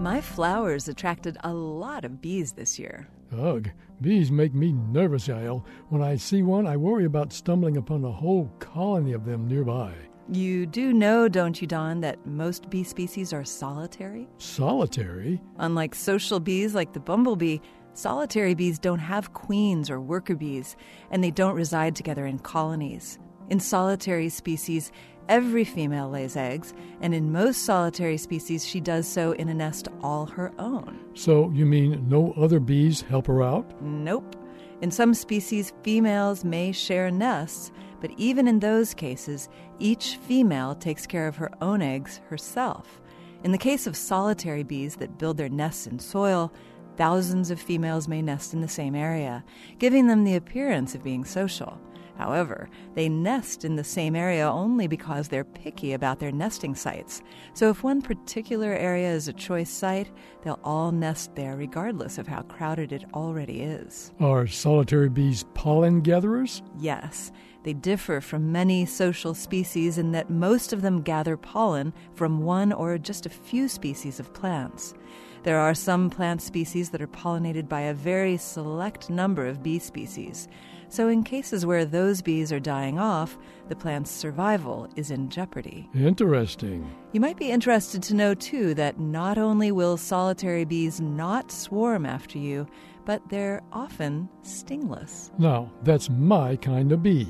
My flowers attracted a lot of bees this year. Ugh, bees make me nervous, Yael. When I see one, I worry about stumbling upon a whole colony of them nearby. You do know, don't you, Don, that most bee species are solitary? Solitary? Unlike social bees like the bumblebee, solitary bees don't have queens or worker bees, and they don't reside together in colonies. In solitary species, every female lays eggs, and in most solitary species, she does so in a nest all her own. So, you mean no other bees help her out? Nope. In some species, females may share nests, but even in those cases, each female takes care of her own eggs herself. In the case of solitary bees that build their nests in soil, thousands of females may nest in the same area, giving them the appearance of being social. However, they nest in the same area only because they're picky about their nesting sites. So if one particular area is a choice site, they'll all nest there regardless of how crowded it already is. Are solitary bees pollen gatherers? Yes. They differ from many social species in that most of them gather pollen from one or just a few species of plants. There are some plant species that are pollinated by a very select number of bee species. So, in cases where those bees are dying off, the plant's survival is in jeopardy. Interesting. You might be interested to know, too, that not only will solitary bees not swarm after you, but they're often stingless. Now, that's my kind of bee.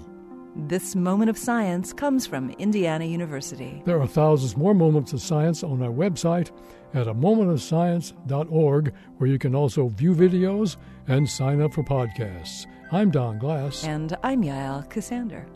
This moment of science comes from Indiana University. There are thousands more moments of science on our website at a momentofscience.org, where you can also view videos and sign up for podcasts. I'm Don Glass. And I'm Yael Ksander.